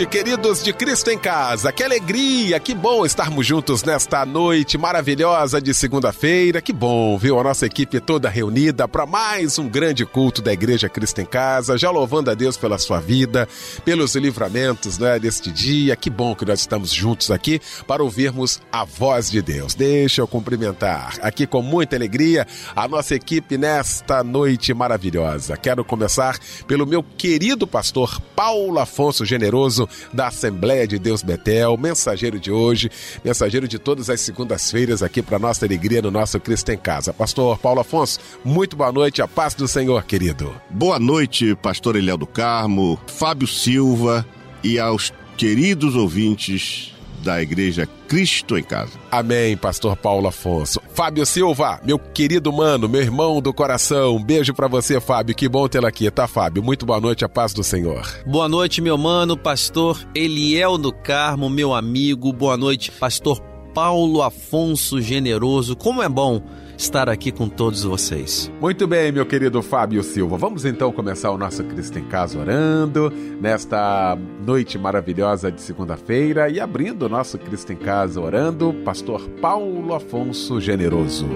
Queridos de Cristo em Casa. Que alegria, que bom estarmos juntos nesta noite maravilhosa de segunda-feira. Que bom, viu? A nossa equipe toda reunida para mais um grande culto da Igreja Cristo em Casa, já louvando a Deus pela sua vida, pelos livramentos né, deste dia. Que bom que nós estamos juntos aqui para ouvirmos a voz de Deus. Deixa eu cumprimentar aqui com muita alegria a nossa equipe nesta noite maravilhosa. Quero começar pelo meu querido pastor Paulo Afonso Generoso da Assembleia de Deus Betel, mensageiro de hoje, mensageiro de todas as segundas-feiras aqui para nossa alegria no nosso Cristo em Casa. Pastor Paulo Afonso, muito boa noite, a paz do Senhor, querido. Boa noite, pastor Eliel do Carmo, Fábio Silva e aos queridos ouvintes da Igreja Cristo em Casa. Amém, Pastor Paulo Afonso. Fábio Silva, meu querido mano, meu irmão do coração, um beijo para você, Fábio. Que bom tê-lo aqui, tá, Fábio? Muito boa noite, a paz do Senhor. Boa noite, meu mano, Pastor Eliel do Carmo, meu amigo. Boa noite, Pastor Paulo Afonso Generoso. Como é bom estar aqui com todos vocês. Muito bem, meu querido Fábio Silva. Vamos então começar o nosso Cristo em Casa orando nesta noite maravilhosa de segunda-feira e abrindo o nosso Cristo em Casa orando, Pastor Paulo Afonso Generoso.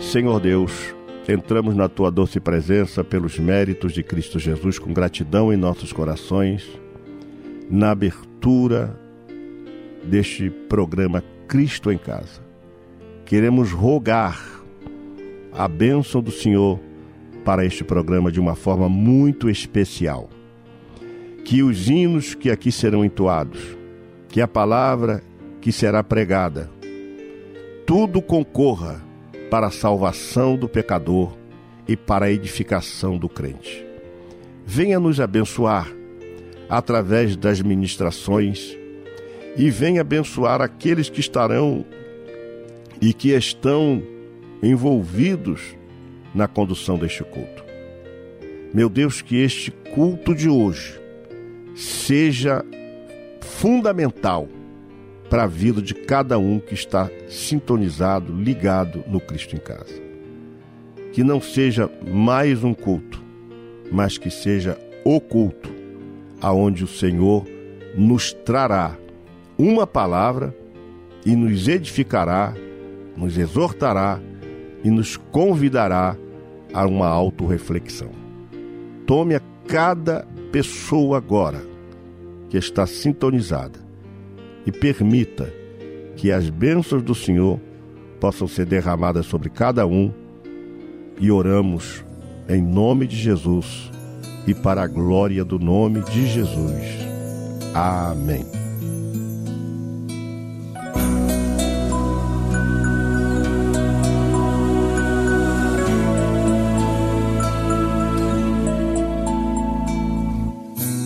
Senhor Deus, entramos na tua doce presença pelos méritos de Cristo Jesus com gratidão em nossos corações, na abertura deste programa Cristo em Casa. Queremos rogar a bênção do Senhor para este programa de uma forma muito especial. Que os hinos que aqui serão entoados, que a palavra que será pregada, tudo concorra para a salvação do pecador e para a edificação do crente. Venha nos abençoar através das ministrações e venha abençoar aqueles que estarão e que estão envolvidos na condução deste culto. Meu Deus, que este culto de hoje seja fundamental para a vida de cada um que está sintonizado, ligado no Cristo em Casa. Que não seja mais um culto, mas que seja o culto aonde o Senhor nos trará uma palavra e nos edificará, nos exortará e nos convidará a uma autorreflexão. Tome a cada pessoa agora que está sintonizada e permita que as bênçãos do Senhor possam ser derramadas sobre cada um e oramos em nome de Jesus e para a glória do nome de Jesus. Amém.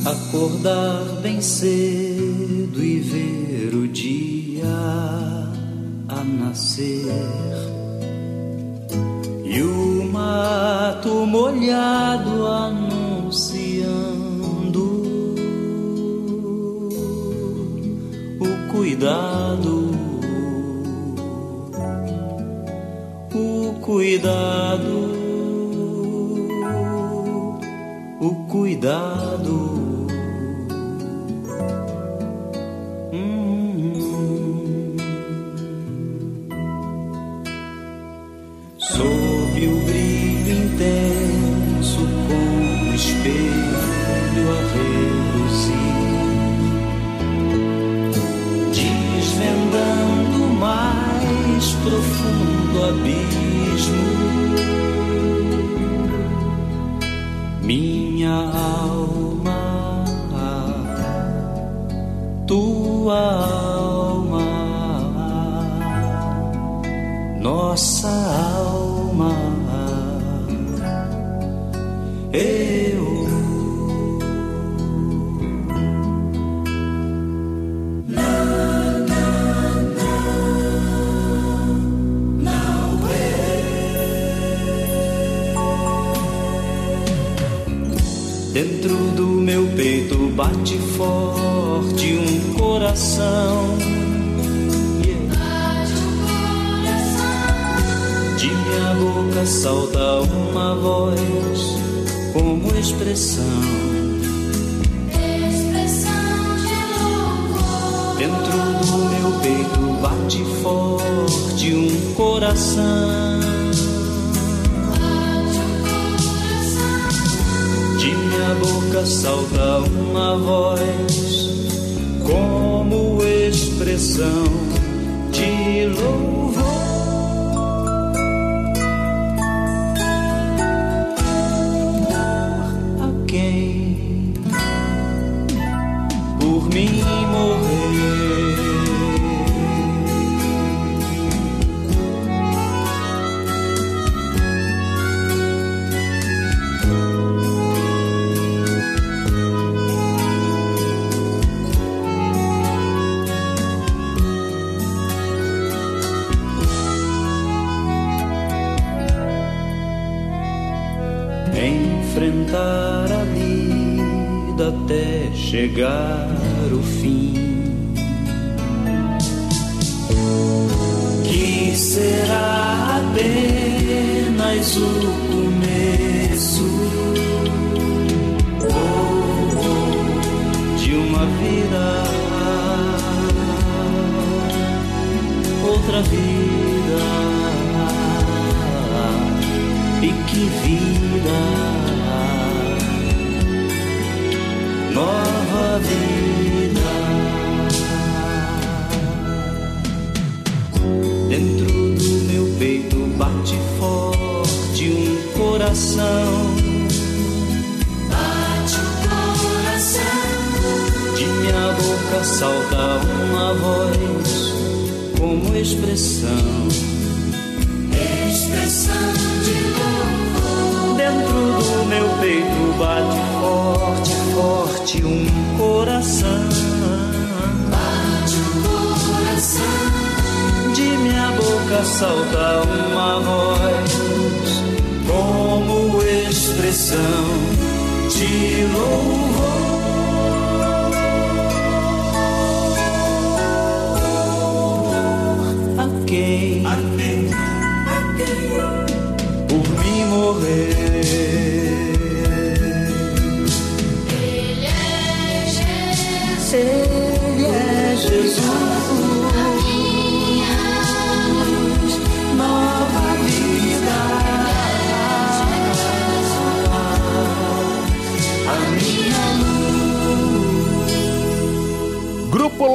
Acordar bem cedo cuidado, o cuidado, o cuidado. Salta uma voz como expressão. Dentro do meu peito bate forte um coração. De minha boca salta uma voz como expressão de louvor.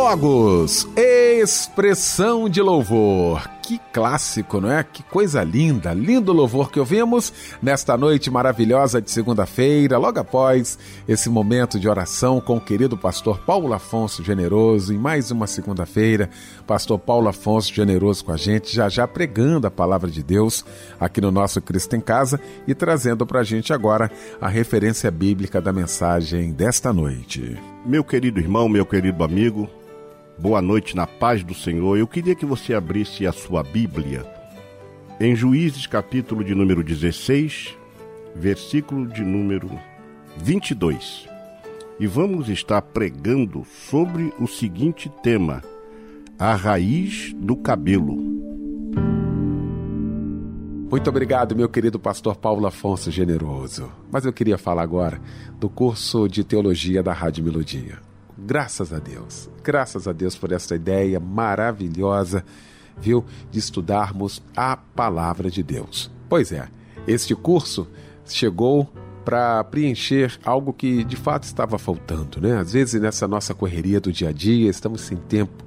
Logos, expressão de louvor. Que clássico, não é? Que coisa linda, lindo louvor que ouvimos nesta noite maravilhosa de segunda-feira, logo após esse momento de oração com o querido pastor Paulo Afonso Generoso, em mais uma segunda-feira, pastor Paulo Afonso Generoso com a gente, já já pregando a palavra de Deus aqui no nosso Cristo em Casa e trazendo para a gente agora a referência bíblica da mensagem desta noite. Meu querido irmão, meu querido amigo, boa noite na paz do Senhor. Eu queria que você abrisse a sua Bíblia em Juízes, capítulo de número 16, versículo de número 22. E vamos estar pregando sobre o seguinte tema: a raiz do cabelo. Muito obrigado, meu querido pastor Paulo Afonso Generoso. Mas eu queria falar agora do curso de teologia da Rádio Melodia. Graças a Deus, graças a Deus por esta ideia maravilhosa, viu, de estudarmos a palavra de Deus. Pois é, este curso chegou para preencher algo que de fato estava faltando, né? Às vezes nessa nossa correria do dia a dia, estamos sem tempo,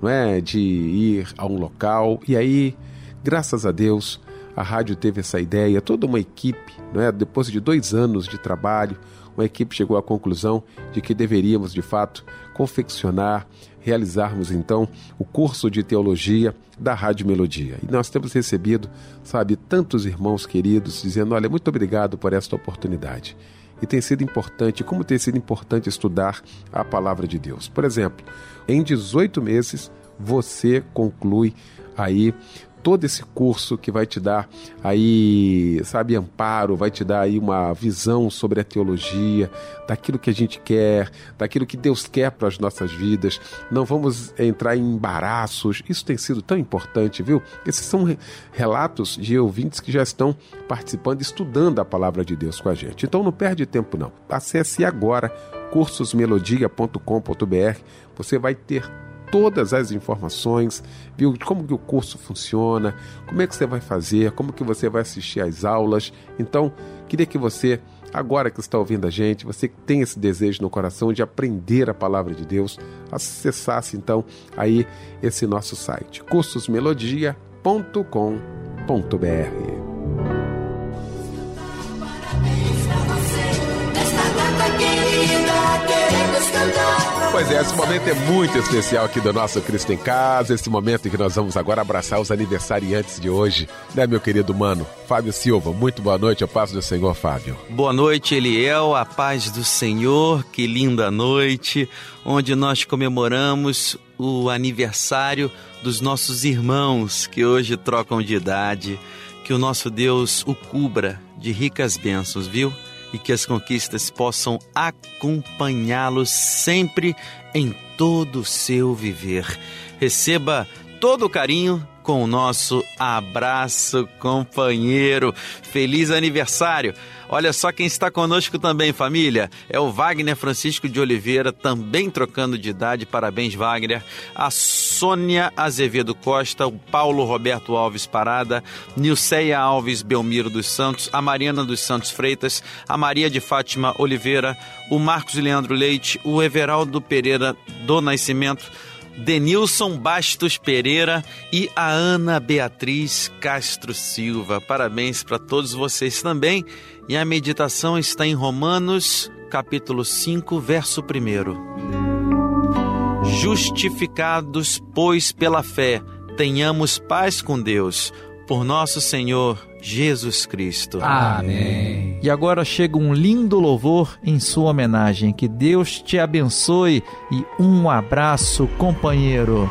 não é, de ir a um local e aí, graças a Deus, a rádio teve essa ideia, toda uma equipe, não é? Depois de dois anos de trabalho, uma equipe chegou à conclusão de que deveríamos, de fato, confeccionar, realizarmos então o curso de teologia da Rádio Melodia. E nós temos recebido, sabe, tantos irmãos queridos dizendo: olha, muito obrigado por esta oportunidade. E tem sido importante, como tem sido importante estudar a palavra de Deus. Por exemplo, em 18 meses você conclui aí todo esse curso que vai te dar aí, sabe, amparo, vai te dar aí uma visão sobre a teologia, daquilo que a gente quer, daquilo que Deus quer para as nossas vidas. Não vamos entrar em embaraços. Isso tem sido tão importante, viu? Esses são relatos de ouvintes que já estão participando, estudando a palavra de Deus com a gente. Então não perde tempo não. Acesse agora cursosmelodia.com.br. Você vai ter todas as informações, viu? Como que o curso funciona, como é que você vai fazer, como que você vai assistir às aulas. Então, queria que você, agora que está ouvindo a gente, você que tem esse desejo no coração de aprender a palavra de Deus, acessasse então aí esse nosso site, cursosmelodia.com.br. Pois é, esse momento é muito especial aqui do nosso Cristo em Casa, esse momento em que nós vamos agora abraçar os aniversariantes de hoje, né, meu querido mano? Fábio Silva, muito boa noite, a paz do Senhor, Fábio. Boa noite, Eliel, a paz do Senhor, que linda noite, onde nós comemoramos o aniversário dos nossos irmãos que hoje trocam de idade. Que o nosso Deus o cubra de ricas bênçãos, viu? E que as conquistas possam acompanhá-lo sempre em todo o seu viver. Receba todo o carinho com o nosso abraço, companheiro. Feliz aniversário! Olha só quem está conosco também, família. É o Wagner Francisco de Oliveira, também trocando de idade. Parabéns, Wagner. A Sônia Azevedo Costa, o Paulo Roberto Alves Parada, Nilceia Alves Belmiro dos Santos, a Mariana dos Santos Freitas, a Maria de Fátima Oliveira, o Marcos Leandro Leite, o Everaldo Pereira do Nascimento Denilson Bastos Pereira e a Ana Beatriz Castro Silva. Parabéns para todos vocês também. E a meditação está em Romanos, capítulo 5, verso 1. Justificados, pois, pela fé, tenhamos paz com Deus, por nosso Senhor Jesus Cristo. Amém. E agora chega um lindo louvor em sua homenagem. Que Deus te abençoe e um abraço, companheiro.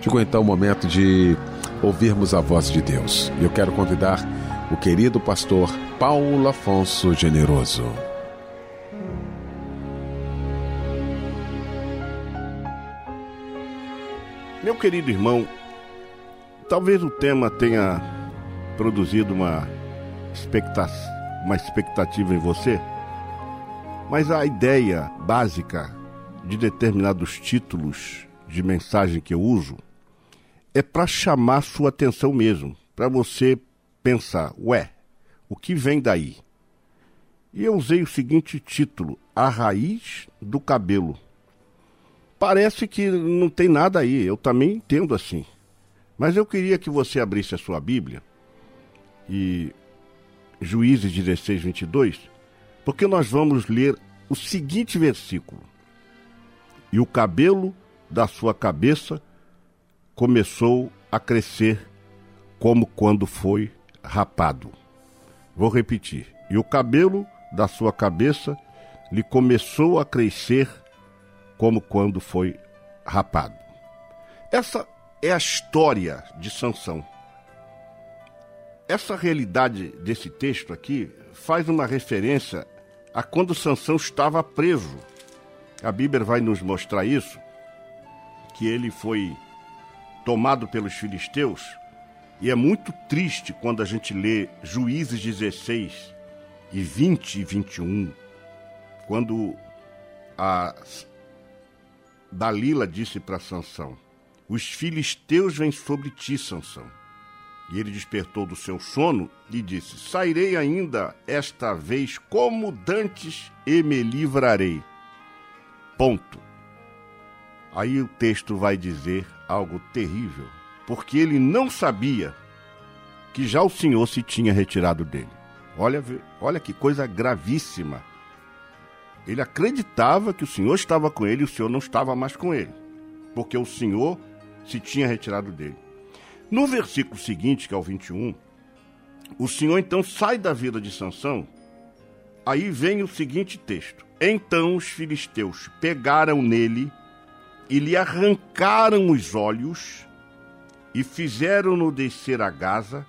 Chegou então o momento de ouvirmos a voz de Deus. Eu quero convidar o querido pastor Paulo Afonso Generoso. Meu querido irmão, talvez o tema tenha produzido uma, expecta uma expectativa em você, mas a ideia básica de determinados títulos de mensagem que eu uso é para chamar sua atenção mesmo, para você pensar, ué, o que vem daí? E eu usei o seguinte título: A Raiz do Cabelo. Parece que não tem nada aí, eu também entendo assim. Mas eu queria que você abrisse a sua Bíblia e Juízes 16, 22, porque nós vamos ler o seguinte versículo: E o cabelo da sua cabeça começou a crescer como quando foi rapado. Vou repetir. E o cabelo da sua cabeça lhe começou a crescer como quando foi rapado. Essa é a história de Sansão. Essa realidade desse texto aqui faz uma referência a quando Sansão estava preso. A Bíblia vai nos mostrar isso, que ele foi tomado pelos filisteus, e é muito triste quando a gente lê Juízes 16 e 20 e 21, quando a Dalila disse para Sansão: Os filisteus vêm sobre ti, Sansão. E ele despertou do seu sono e disse: Sairei ainda esta vez como dantes e me livrarei. Ponto. Aí o texto vai dizer algo terrível, porque ele não sabia que já o Senhor se tinha retirado dele. Olha, olha que coisa gravíssima. Ele acreditava que o Senhor estava com ele e o Senhor não estava mais com ele, porque o Senhor se tinha retirado dele. No versículo seguinte, que é o 21, o Senhor então sai da vida de Sansão. Aí vem o seguinte texto: Então os filisteus pegaram nele e lhe arrancaram os olhos e fizeram-no descer a Gaza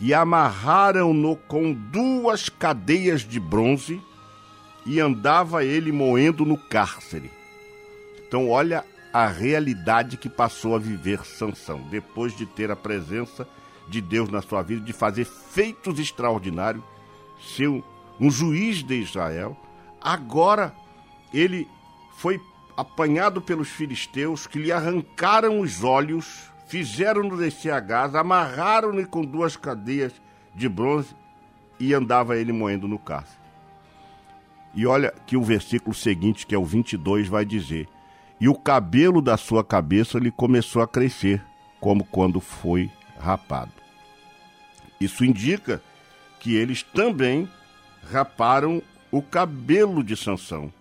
e amarraram-no com duas cadeias de bronze e andava ele moendo no cárcere. Então olha a realidade que passou a viver Sansão, depois de ter a presença de Deus na sua vida, de fazer feitos extraordinários, ser um juiz de Israel. Agora ele foi apanhado pelos filisteus que lhe arrancaram os olhos, fizeram-no descer a Gaza, amarraram-no com duas cadeias de bronze e andava ele moendo no cárcere. E olha que o versículo seguinte, que é o 22, vai dizer: e o cabelo da sua cabeça lhe começou a crescer, como quando foi rapado. Isso indica que eles também raparam o cabelo de Sansão.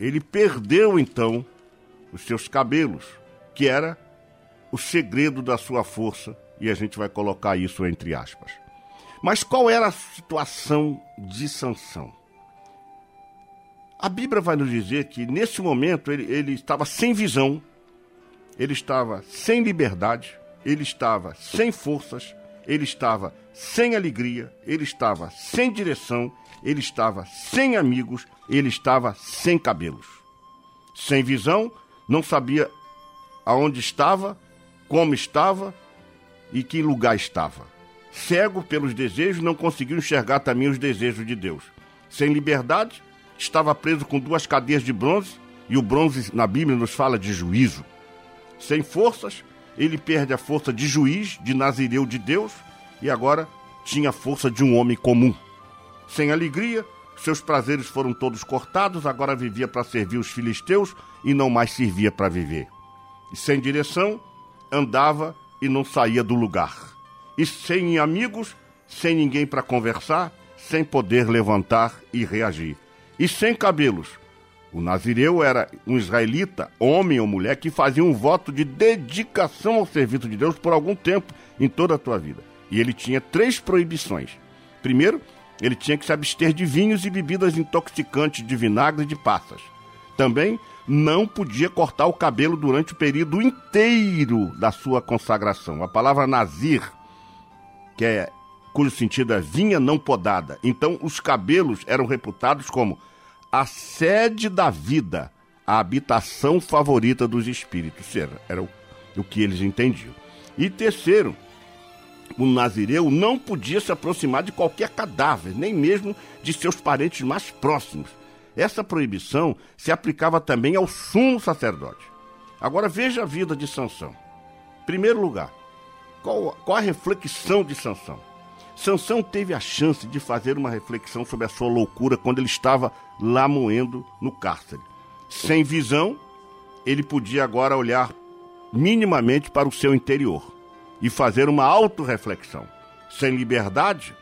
Ele perdeu então os seus cabelos, que era o segredo da sua força, e a gente vai colocar isso entre aspas. Mas qual era a situação de Sansão? A Bíblia vai nos dizer que nesse momento ele, ele estava sem visão, ele estava sem liberdade, ele estava sem forças, ele estava sem alegria, ele estava sem direção, ele estava sem amigos, ele estava sem cabelos. Sem visão, não sabia aonde estava, como estava e que lugar estava. Cego pelos desejos, não conseguiu enxergar também os desejos de Deus. Sem liberdade, estava preso com duas cadeias de bronze, e o bronze na Bíblia nos fala de juízo. Sem forças, ele perde a força de juiz, de nazireu de Deus, e agora tinha a força de um homem comum. Sem alegria, seus prazeres foram todos cortados, agora vivia para servir os filisteus e não mais servia para viver. E sem direção, andava e não saía do lugar. E sem amigos, sem ninguém para conversar, sem poder levantar e reagir e sem cabelos. O nazireu era um israelita, homem ou mulher, que fazia um voto de dedicação ao serviço de Deus por algum tempo em toda a tua vida. E ele tinha três proibições. Primeiro, ele tinha que se abster de vinhos e bebidas intoxicantes de vinagre e de passas. Também não podia cortar o cabelo durante o período inteiro da sua consagração. A palavra nazir, que é cujo sentido é vinha não podada. Então, os cabelos eram reputados como a sede da vida, a habitação favorita dos espíritos. Era, era o, o que eles entendiam. E terceiro, o nazireu não podia se aproximar de qualquer cadáver, nem mesmo de seus parentes mais próximos. Essa proibição se aplicava também ao sumo sacerdote. Agora veja a vida de Sansão. Primeiro lugar, qual, qual a reflexão de Sansão? Sansão teve a chance de fazer uma reflexão sobre a sua loucura quando ele estava lá moendo no cárcere. Sem visão, ele podia agora olhar minimamente para o seu interior e fazer uma autorreflexão. Sem liberdade,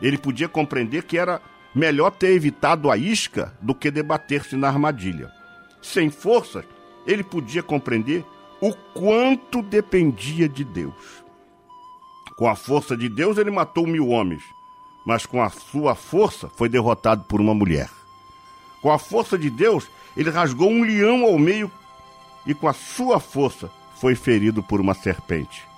ele podia compreender que era melhor ter evitado a isca do que debater-se na armadilha. Sem força, ele podia compreender o quanto dependia de Deus. Com a força de Deus, ele matou mil homens, mas com a sua força foi derrotado por uma mulher. Com a força de Deus, ele rasgou um leão ao meio e com a sua força foi ferido por uma serpente.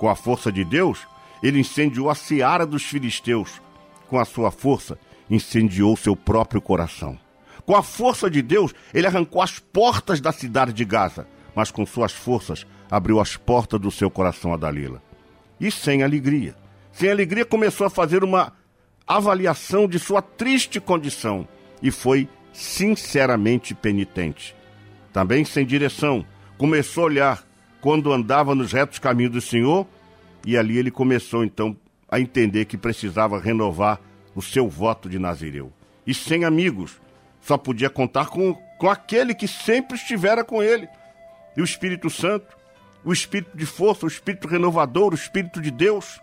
Com a força de Deus, ele incendiou a seara dos filisteus. Com a sua força, incendiou seu próprio coração. Com a força de Deus, ele arrancou as portas da cidade de Gaza, mas com suas forças abriu as portas do seu coração a Dalila. E sem alegria. Sem alegria começou a fazer uma avaliação de sua triste condição e foi sinceramente penitente. Também sem direção, começou a olhar quando andava nos retos caminhos do Senhor e ali ele começou então a entender que precisava renovar o seu voto de Nazireu. E sem amigos, só podia contar com, com aquele que sempre estivera com ele. E o Espírito Santo, o Espírito de força, o Espírito renovador, o Espírito de Deus.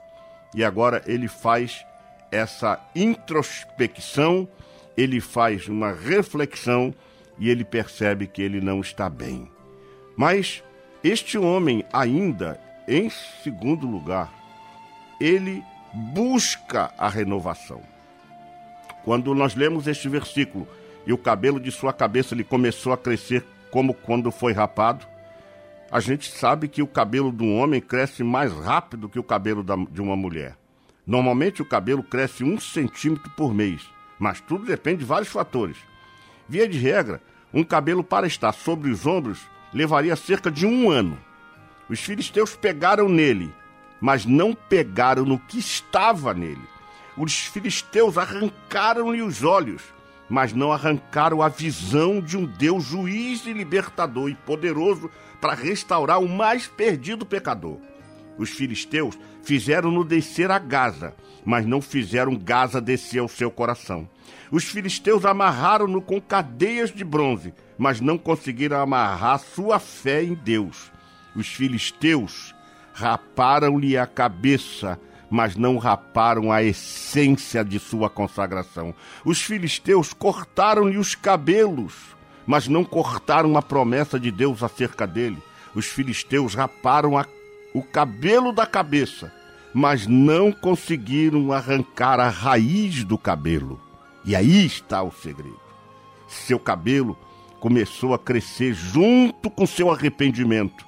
E agora ele faz essa introspecção, ele faz uma reflexão e ele percebe que ele não está bem. Mas este homem, ainda em segundo lugar, ele busca a renovação. Quando nós lemos este versículo, e o cabelo de sua cabeça lhe começou a crescer como quando foi rapado, a gente sabe que o cabelo de um homem cresce mais rápido que o cabelo de uma mulher. Normalmente o cabelo cresce um centímetro por mês, mas tudo depende de vários fatores. Via de regra, um cabelo para estar sobre os ombros levaria cerca de um ano. Os filisteus pegaram nele, mas não pegaram no que estava nele os filisteus arrancaram-lhe os olhos, mas não arrancaram a visão de um Deus juiz e libertador e poderoso para restaurar o mais perdido pecador. Os filisteus fizeram-no descer a Gaza, mas não fizeram Gaza descer ao seu coração. Os filisteus amarraram-no com cadeias de bronze, mas não conseguiram amarrar sua fé em Deus. Os filisteus raparam-lhe a cabeça, mas não raparam a essência de sua consagração. Os filisteus cortaram-lhe os cabelos, mas não cortaram a promessa de Deus acerca dele. Os filisteus raparam a, o cabelo da cabeça, mas não conseguiram arrancar a raiz do cabelo. E aí está o segredo. Seu cabelo começou a crescer junto com seu arrependimento.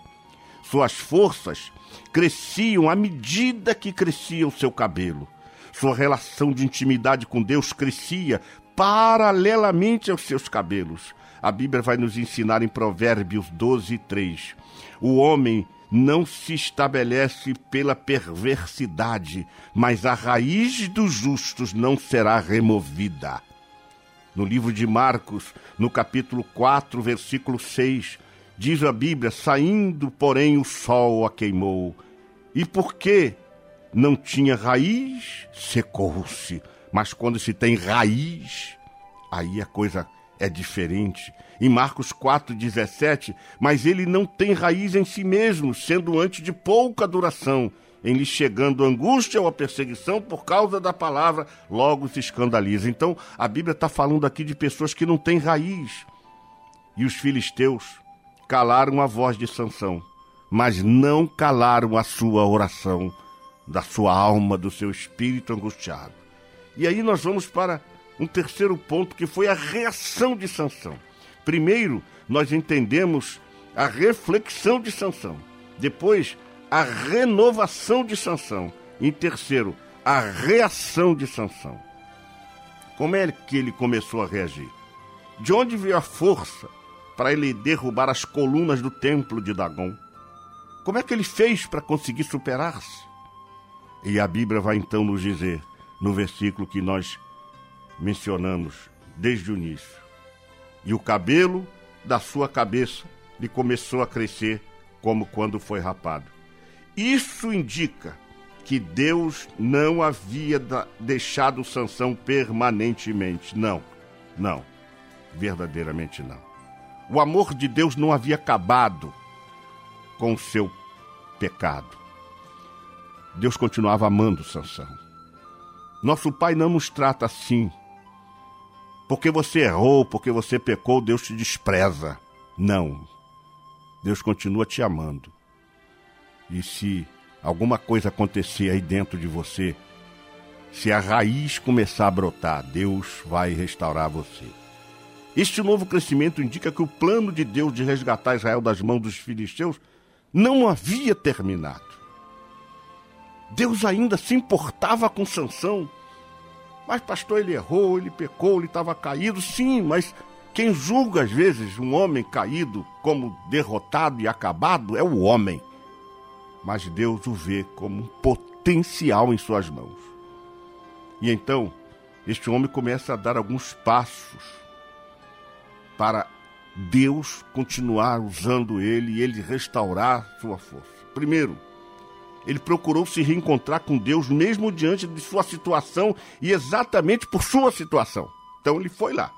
Suas forças cresciam à medida que crescia o seu cabelo. Sua relação de intimidade com Deus crescia paralelamente aos seus cabelos. A Bíblia vai nos ensinar em Provérbios 12, 3. O homem não se estabelece pela perversidade, mas a raiz dos justos não será removida. No livro de Marcos, no capítulo 4, versículo 6, Diz a Bíblia: saindo, porém, o sol a queimou. E porque não tinha raiz, secou-se. Mas quando se tem raiz, aí a coisa é diferente. Em Marcos 4,17, mas ele não tem raiz em si mesmo, sendo antes de pouca duração. Em lhe chegando angústia ou a perseguição por causa da palavra, logo se escandaliza. Então, a Bíblia está falando aqui de pessoas que não têm raiz. E os filisteus calaram a voz de Sansão, mas não calaram a sua oração, da sua alma, do seu espírito angustiado. E aí nós vamos para um terceiro ponto que foi a reação de Sansão. Primeiro, nós entendemos a reflexão de Sansão. Depois, a renovação de Sansão. Em terceiro, a reação de Sansão. Como é que ele começou a reagir? De onde veio a força para ele derrubar as colunas do templo de Dagon? Como é que ele fez para conseguir superar-se? E a Bíblia vai então nos dizer, no versículo que nós mencionamos desde o início: E o cabelo da sua cabeça lhe começou a crescer como quando foi rapado. Isso indica que Deus não havia deixado Sansão permanentemente. Não, não, verdadeiramente não. O amor de Deus não havia acabado com o seu pecado. Deus continuava amando Sansão. Nosso Pai não nos trata assim. Porque você errou, porque você pecou, Deus te despreza. Não. Deus continua te amando. E se alguma coisa acontecer aí dentro de você, se a raiz começar a brotar, Deus vai restaurar você. Este novo crescimento indica que o plano de Deus de resgatar Israel das mãos dos filisteus não havia terminado. Deus ainda se importava com Sansão. Mas pastor, ele errou, ele pecou, ele estava caído, sim, mas quem julga às vezes um homem caído como derrotado e acabado é o homem mas Deus o vê como um potencial em suas mãos. E então, este homem começa a dar alguns passos para Deus continuar usando ele e ele restaurar sua força. Primeiro, ele procurou se reencontrar com Deus mesmo diante de sua situação e exatamente por sua situação. Então ele foi lá.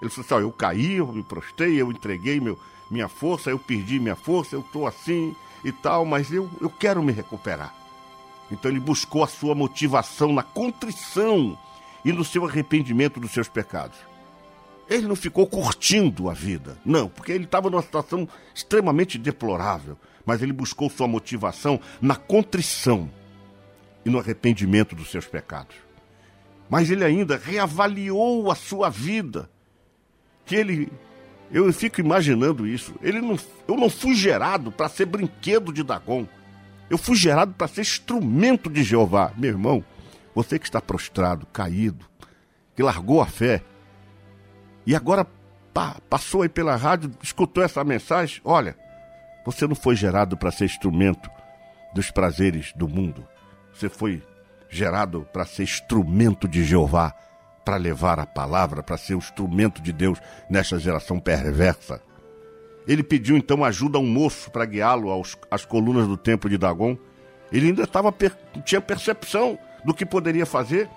Ele falou assim: ó, eu caí, eu me prostei, eu entreguei meu, minha força, eu perdi minha força, eu estou assim, e tal, mas eu, eu quero me recuperar. Então ele buscou a sua motivação na contrição e no seu arrependimento dos seus pecados. Ele não ficou curtindo a vida, não, porque ele estava numa situação extremamente deplorável, mas ele buscou sua motivação na contrição e no arrependimento dos seus pecados. Mas ele ainda reavaliou a sua vida, que ele eu fico imaginando isso. Ele não, eu não fui gerado para ser brinquedo de Dagon. Eu fui gerado para ser instrumento de Jeová. Meu irmão, você que está prostrado, caído, que largou a fé, e agora pá, passou aí pela rádio, escutou essa mensagem, olha, você não foi gerado para ser instrumento dos prazeres do mundo. Você foi gerado para ser instrumento de Jeová para levar a palavra, para ser o instrumento de Deus nesta geração perversa. Ele pediu então ajuda a um moço para guiá-lo às colunas do templo de Dagon. Ele ainda estava tinha percepção do que poderia fazer.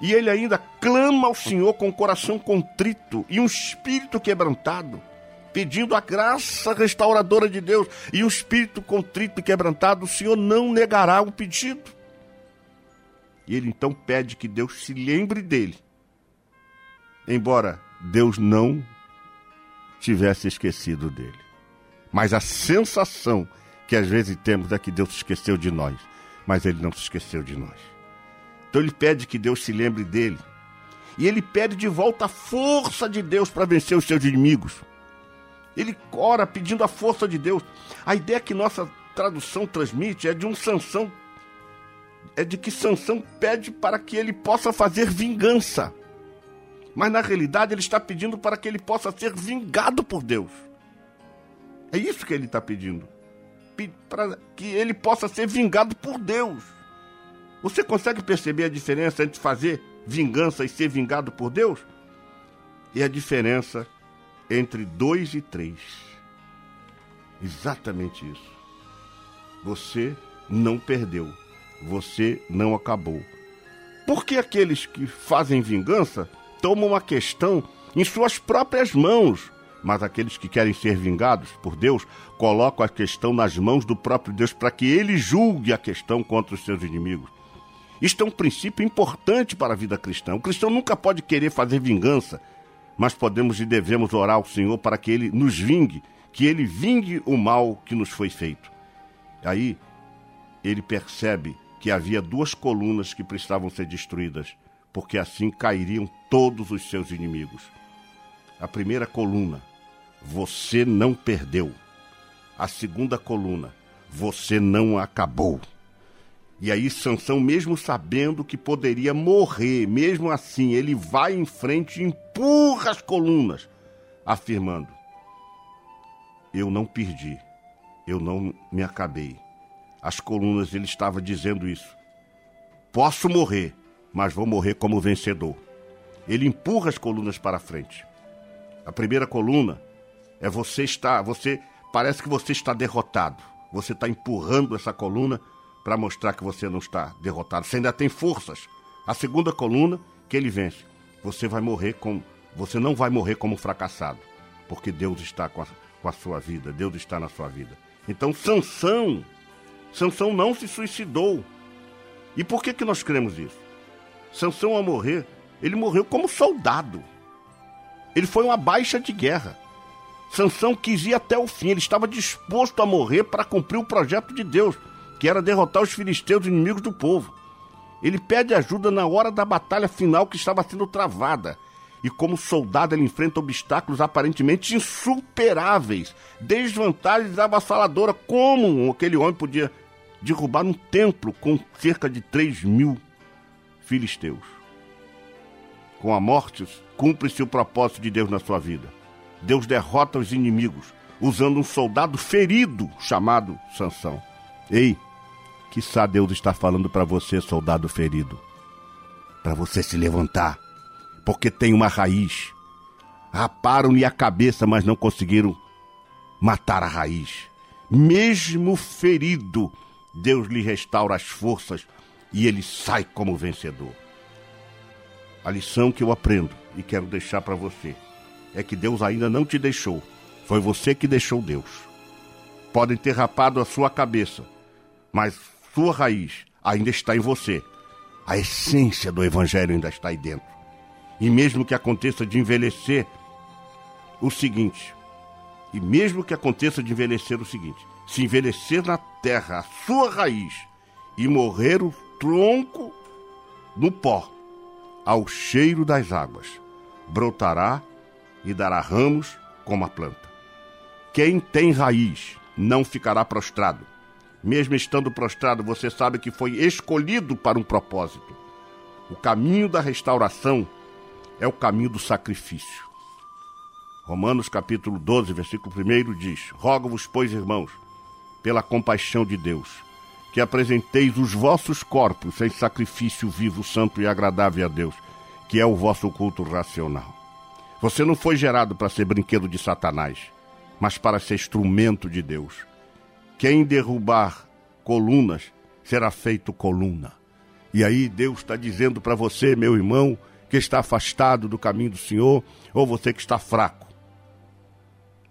E ele ainda clama ao Senhor com o coração contrito e um espírito quebrantado, pedindo a graça restauradora de Deus. E um espírito contrito e quebrantado, o Senhor não negará o pedido. E ele então pede que Deus se lembre dele embora Deus não tivesse esquecido dele. Mas a sensação que às vezes temos é que Deus se esqueceu de nós, mas ele não se esqueceu de nós. Então ele pede que Deus se lembre dele. E ele pede de volta a força de Deus para vencer os seus inimigos. Ele ora pedindo a força de Deus. A ideia que nossa tradução transmite é de um Sansão é de que Sansão pede para que ele possa fazer vingança mas na realidade ele está pedindo para que ele possa ser vingado por Deus. É isso que ele está pedindo. Para que ele possa ser vingado por Deus. Você consegue perceber a diferença entre fazer vingança e ser vingado por Deus? E a diferença entre dois e três. Exatamente isso. Você não perdeu. Você não acabou. Porque aqueles que fazem vingança tomam a questão em suas próprias mãos. Mas aqueles que querem ser vingados por Deus colocam a questão nas mãos do próprio Deus para que ele julgue a questão contra os seus inimigos. Isto é um princípio importante para a vida cristã. O cristão nunca pode querer fazer vingança, mas podemos e devemos orar ao Senhor para que ele nos vingue, que ele vingue o mal que nos foi feito. Aí ele percebe que havia duas colunas que precisavam ser destruídas porque assim cairiam todos os seus inimigos. A primeira coluna você não perdeu. A segunda coluna, você não acabou. E aí Sansão, mesmo sabendo que poderia morrer, mesmo assim, ele vai em frente e empurra as colunas, afirmando: Eu não perdi, eu não me acabei. As colunas, ele estava dizendo isso. Posso morrer, mas vou morrer como vencedor. Ele empurra as colunas para frente. A primeira coluna é você está, você parece que você está derrotado. Você está empurrando essa coluna para mostrar que você não está derrotado. Você ainda tem forças. A segunda coluna, que ele vence. Você vai morrer com. Você não vai morrer como fracassado. Porque Deus está com a, com a sua vida. Deus está na sua vida. Então, Sansão. Sansão não se suicidou. E por que, que nós cremos isso? Sansão ao morrer, ele morreu como soldado. Ele foi uma baixa de guerra. Sansão quis ir até o fim, ele estava disposto a morrer para cumprir o projeto de Deus que era derrotar os filisteus inimigos do povo. Ele pede ajuda na hora da batalha final que estava sendo travada. E como soldado ele enfrenta obstáculos aparentemente insuperáveis, desvantagens avassaladoras. Como aquele homem podia derrubar um templo com cerca de 3 mil filisteus? Com a morte, cumpre-se o propósito de Deus na sua vida. Deus derrota os inimigos usando um soldado ferido chamado Sansão. Ei, Quizá Deus está falando para você, soldado ferido, para você se levantar, porque tem uma raiz. Raparam-lhe a cabeça, mas não conseguiram matar a raiz. Mesmo ferido, Deus lhe restaura as forças e ele sai como vencedor. A lição que eu aprendo e quero deixar para você é que Deus ainda não te deixou. Foi você que deixou Deus. Podem ter rapado a sua cabeça, mas sua raiz ainda está em você. A essência do Evangelho ainda está aí dentro. E mesmo que aconteça de envelhecer, o seguinte, e mesmo que aconteça de envelhecer o seguinte, se envelhecer na terra a sua raiz e morrer o tronco no pó, ao cheiro das águas, brotará e dará ramos como a planta. Quem tem raiz não ficará prostrado mesmo estando prostrado, você sabe que foi escolhido para um propósito. O caminho da restauração é o caminho do sacrifício. Romanos capítulo 12, versículo 1 diz: Rogo-vos, pois, irmãos, pela compaixão de Deus, que apresenteis os vossos corpos em sacrifício vivo, santo e agradável a Deus, que é o vosso culto racional. Você não foi gerado para ser brinquedo de Satanás, mas para ser instrumento de Deus. Quem derrubar colunas será feito coluna. E aí Deus está dizendo para você, meu irmão, que está afastado do caminho do Senhor, ou você que está fraco.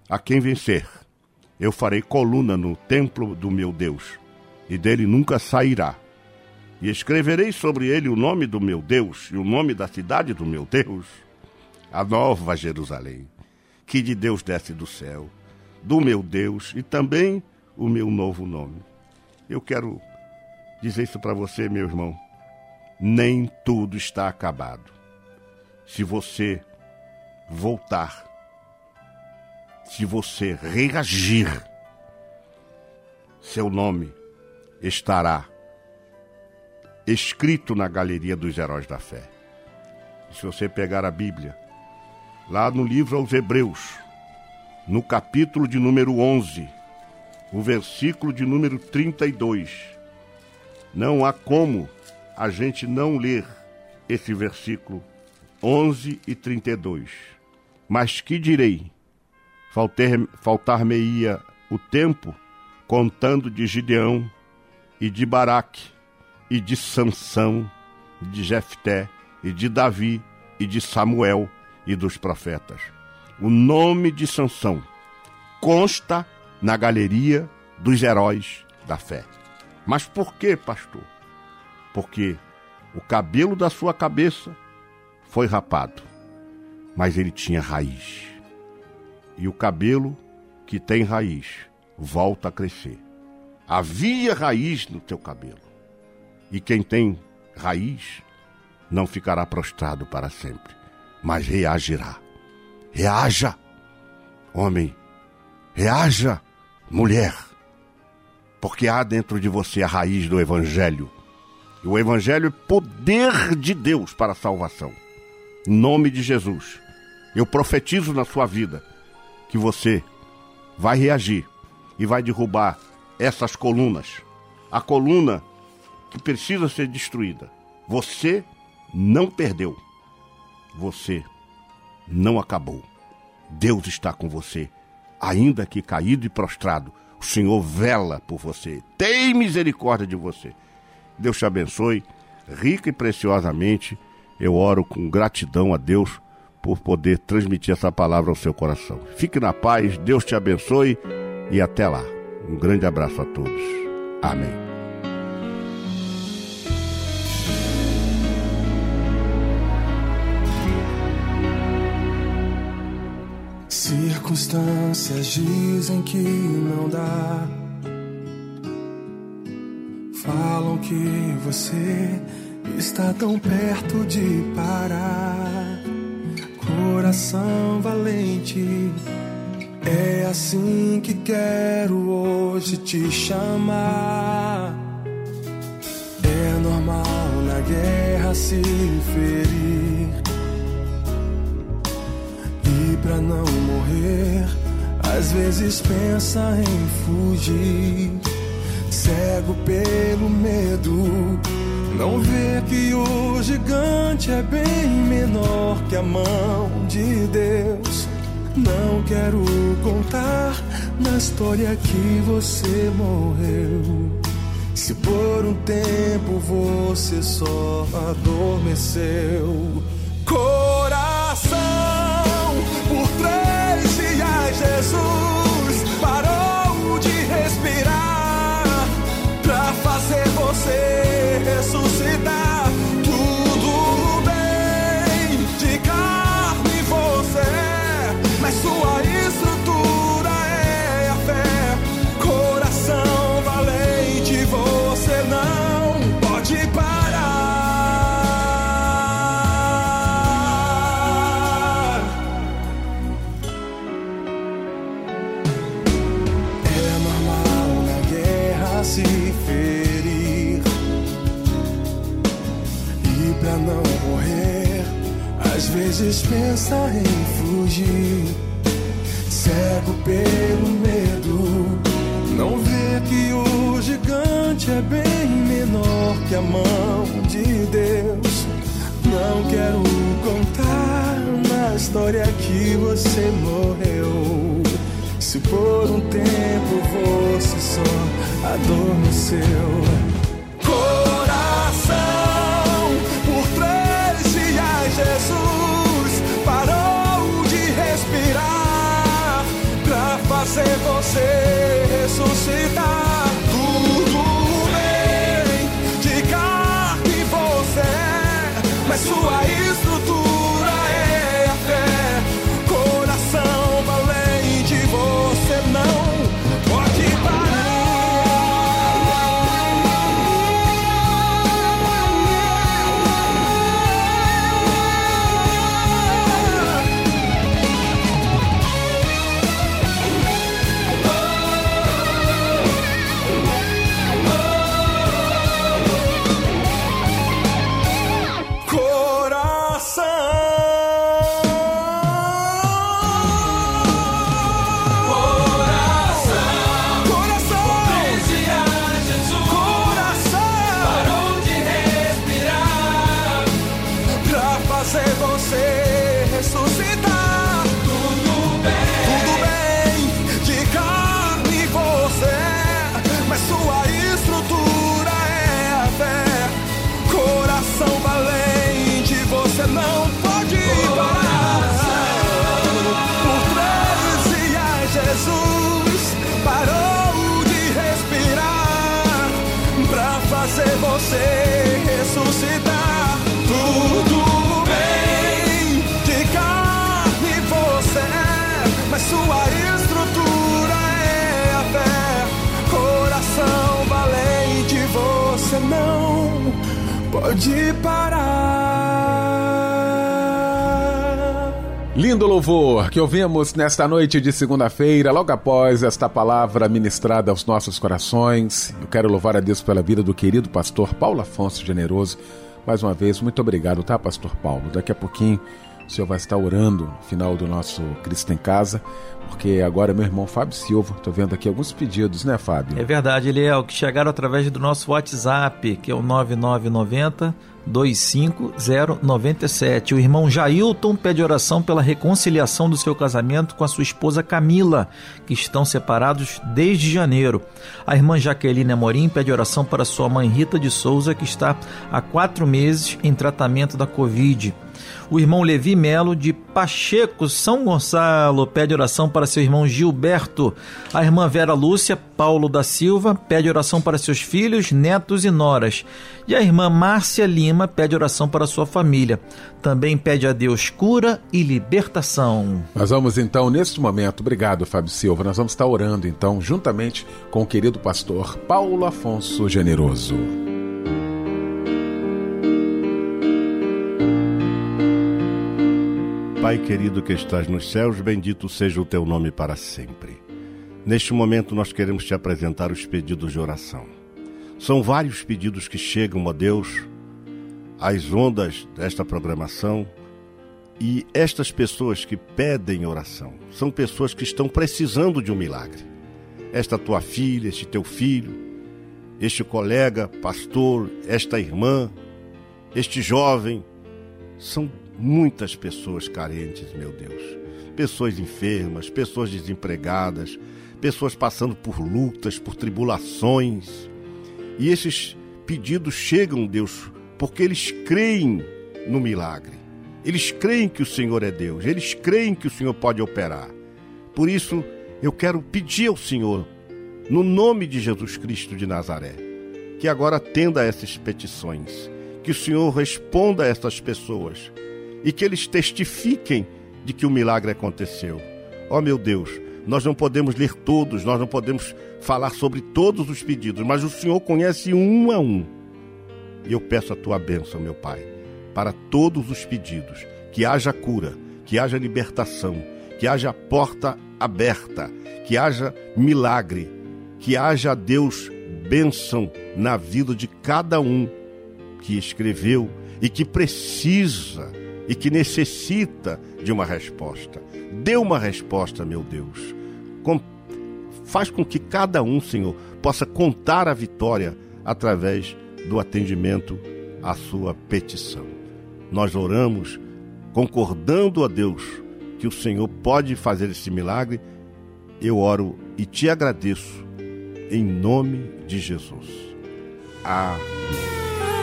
A quem vencer, eu farei coluna no templo do meu Deus, e dele nunca sairá. E escreverei sobre ele o nome do meu Deus e o nome da cidade do meu Deus, a nova Jerusalém, que de Deus desce do céu, do meu Deus e também o meu novo nome. Eu quero dizer isso para você, meu irmão. Nem tudo está acabado. Se você voltar, se você reagir, seu nome estará escrito na galeria dos heróis da fé. Se você pegar a Bíblia, lá no livro aos Hebreus, no capítulo de número 11, o versículo de número 32. Não há como a gente não ler esse versículo 11 e 32. Mas que direi? Faltar-me-ia o tempo contando de Gideão e de Baraque e de Sansão, de Jefté e de Davi e de Samuel e dos profetas. O nome de Sansão consta na galeria dos heróis da fé. Mas por que, pastor? Porque o cabelo da sua cabeça foi rapado, mas ele tinha raiz. E o cabelo que tem raiz volta a crescer. Havia raiz no teu cabelo. E quem tem raiz não ficará prostrado para sempre, mas reagirá. Reaja! Homem, reaja, mulher, porque há dentro de você a raiz do Evangelho. E o Evangelho é poder de Deus para a salvação. Em nome de Jesus, eu profetizo na sua vida que você vai reagir e vai derrubar essas colunas. A coluna que precisa ser destruída. Você não perdeu. Você não acabou. Deus está com você. Ainda que caído e prostrado, o Senhor vela por você. Tem misericórdia de você. Deus te abençoe rica e preciosamente. Eu oro com gratidão a Deus por poder transmitir essa palavra ao seu coração. Fique na paz, Deus te abençoe e até lá. Um grande abraço a todos. Amém. Circunstâncias dizem que não dá. Falam que você está tão perto de parar. Coração valente, é assim que quero hoje te chamar. É normal na guerra se ferir pra não morrer. Às vezes pensa em fugir, cego pelo medo. Não vê que o gigante é bem menor que a mão de Deus. Não quero contar na história que você morreu. Se por um tempo você só adormeceu, Jesus parou de respirar pra fazer você ressuscitar. Vezes pensa em fugir, cego pelo medo. Não vê que o gigante é bem menor que a mão de Deus. Não quero contar na história que você morreu. Se por um tempo você só adormeceu. Fazer você ressuscitar. Tudo bem, de carne você, mas sua pode parar. Lindo louvor que ouvimos nesta noite de segunda-feira, logo após esta palavra ministrada aos nossos corações. Eu quero louvar a Deus pela vida do querido pastor Paulo Afonso Generoso. Mais uma vez, muito obrigado, tá, pastor Paulo? Daqui a pouquinho o senhor vai estar orando no final do nosso Cristo em Casa, porque agora meu irmão Fábio Silva, estou vendo aqui alguns pedidos, né, Fábio? É verdade, ele é que chegaram através do nosso WhatsApp, que é o 9990 25097. O irmão Jailton pede oração pela reconciliação do seu casamento com a sua esposa Camila, que estão separados desde janeiro. A irmã Jaqueline Amorim pede oração para sua mãe Rita de Souza, que está há quatro meses em tratamento da Covid. O irmão Levi Melo, de Pacheco, São Gonçalo, pede oração para seu irmão Gilberto. A irmã Vera Lúcia Paulo da Silva pede oração para seus filhos, netos e noras. E a irmã Márcia Lima pede oração para sua família. Também pede a Deus cura e libertação. Nós vamos então, neste momento, obrigado, Fábio Silva, nós vamos estar orando então, juntamente com o querido pastor Paulo Afonso Generoso. Pai querido que estás nos céus, bendito seja o teu nome para sempre. Neste momento nós queremos te apresentar os pedidos de oração. São vários pedidos que chegam, ó Deus, às ondas desta programação. E estas pessoas que pedem oração são pessoas que estão precisando de um milagre. Esta tua filha, este teu filho, este colega, pastor, esta irmã, este jovem, são muitas pessoas carentes, meu Deus. Pessoas enfermas, pessoas desempregadas, pessoas passando por lutas, por tribulações. E esses pedidos chegam, Deus, porque eles creem no milagre. Eles creem que o Senhor é Deus, eles creem que o Senhor pode operar. Por isso, eu quero pedir ao Senhor, no nome de Jesus Cristo de Nazaré, que agora atenda a essas petições, que o Senhor responda a essas pessoas e que eles testifiquem de que o milagre aconteceu. Ó oh, meu Deus, nós não podemos ler todos, nós não podemos falar sobre todos os pedidos, mas o Senhor conhece um a um. E eu peço a tua bênção, meu Pai, para todos os pedidos, que haja cura, que haja libertação, que haja porta aberta, que haja milagre, que haja, Deus, bênção na vida de cada um que escreveu e que precisa e que necessita de uma resposta. Dê uma resposta, meu Deus. Com, faz com que cada um, Senhor, possa contar a vitória através do atendimento à sua petição. Nós oramos concordando a Deus que o Senhor pode fazer esse milagre. Eu oro e te agradeço em nome de Jesus. Amém.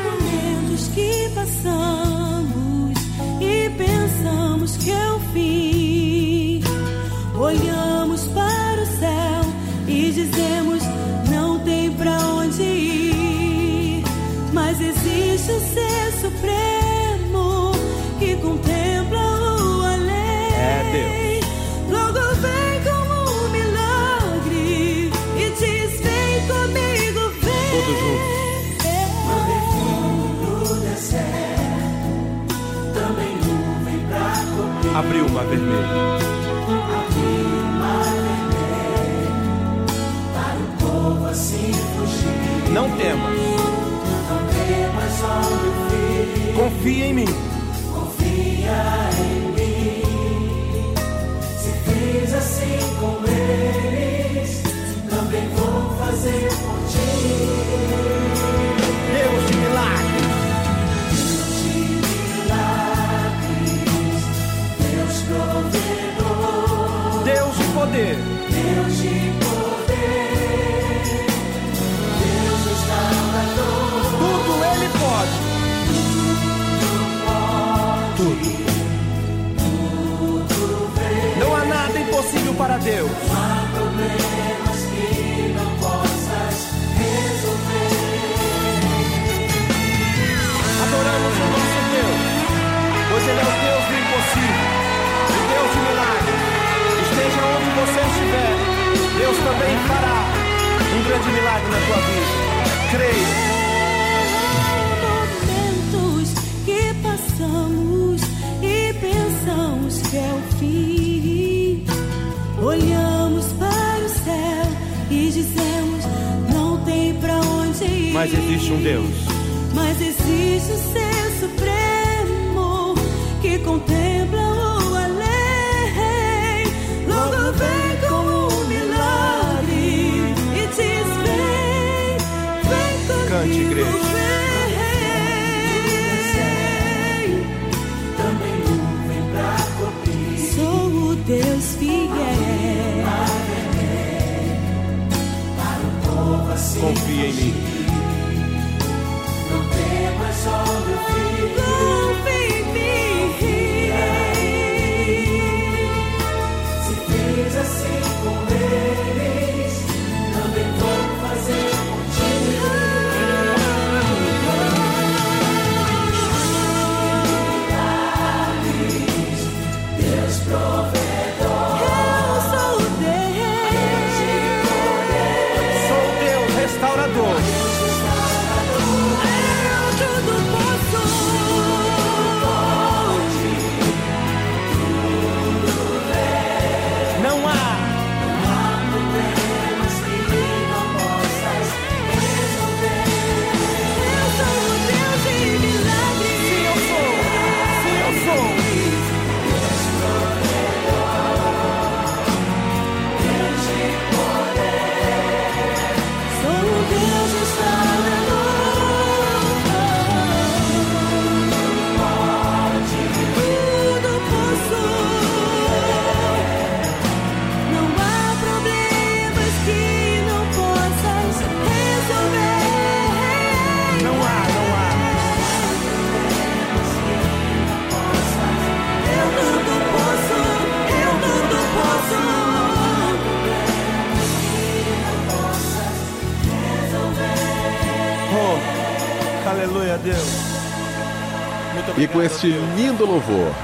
Momentos que passamos e pensamos que é o fim. Olhamos para o céu e dizemos: não tem pra onde ir. Mas existe o ser supremo abriu o mar vermelho. Não temas. Confia em mim. Confia em mim. Se fiz assim com eles, Deus grande milagre na tua vida. Creio. Momentos que passamos e pensamos que é o fim. Olhamos para o céu e dizemos: não tem pra onde ir. Mas existe um Deus. Mas existe o um ser supremo que contém em mim. Não temas só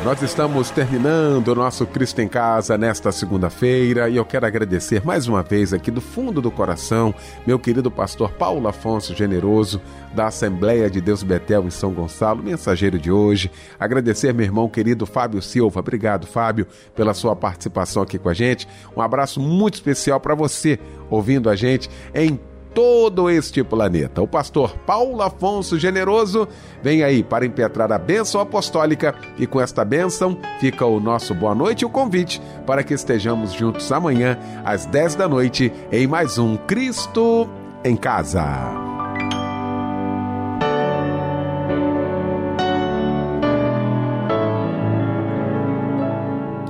nós estamos terminando o nosso Cristo em Casa nesta segunda-feira e eu quero agradecer mais uma vez aqui do fundo do coração meu querido pastor Paulo Afonso Generoso da Assembleia de Deus Betel em São Gonçalo, mensageiro de hoje. Agradecer meu irmão querido Fábio Silva. Obrigado, Fábio, pela sua participação aqui com a gente. Um abraço muito especial para você ouvindo a gente em todo este planeta. O pastor Paulo Afonso Generoso vem aí para impetrar a bênção apostólica e com esta bênção fica o nosso boa noite e o convite para que estejamos juntos amanhã às 10 da noite em mais um Cristo em Casa.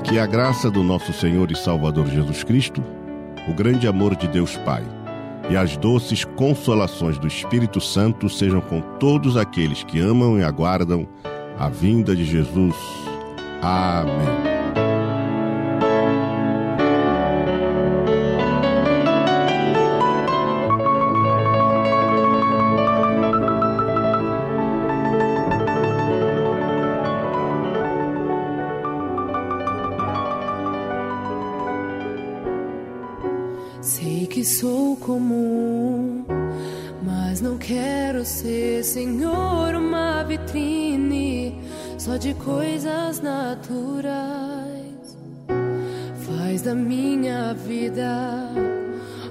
Que a graça do nosso Senhor e Salvador Jesus Cristo, o grande amor de Deus Pai e as doces consolações do Espírito Santo sejam com todos aqueles que amam e aguardam a vinda de Jesus. Amém. Só de coisas naturais. Faz da minha vida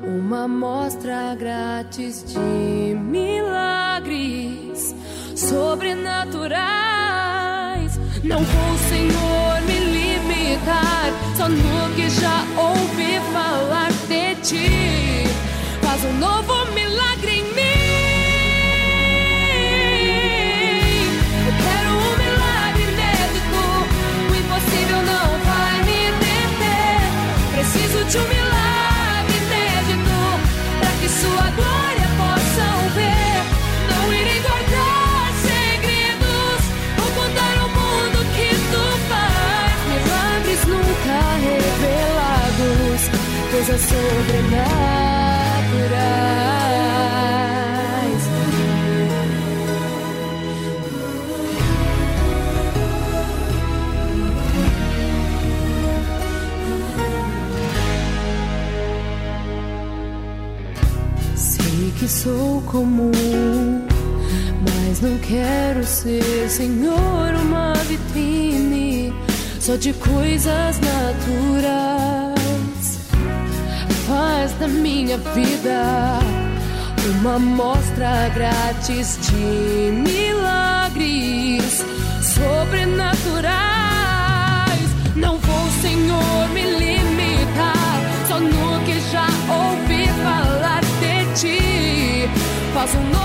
uma amostra grátis de milagres sobrenaturais. Não vou, Senhor, me limitar só no que já ouvi falar de ti. Faz um novo que sou comum, mas não quero ser, Senhor, uma vitrine só de coisas naturais. Faz da minha vida uma amostra grátis de milagres sobrenaturais. Não vou, Senhor, me limitar só no que já ouvi falar de ti. Faz um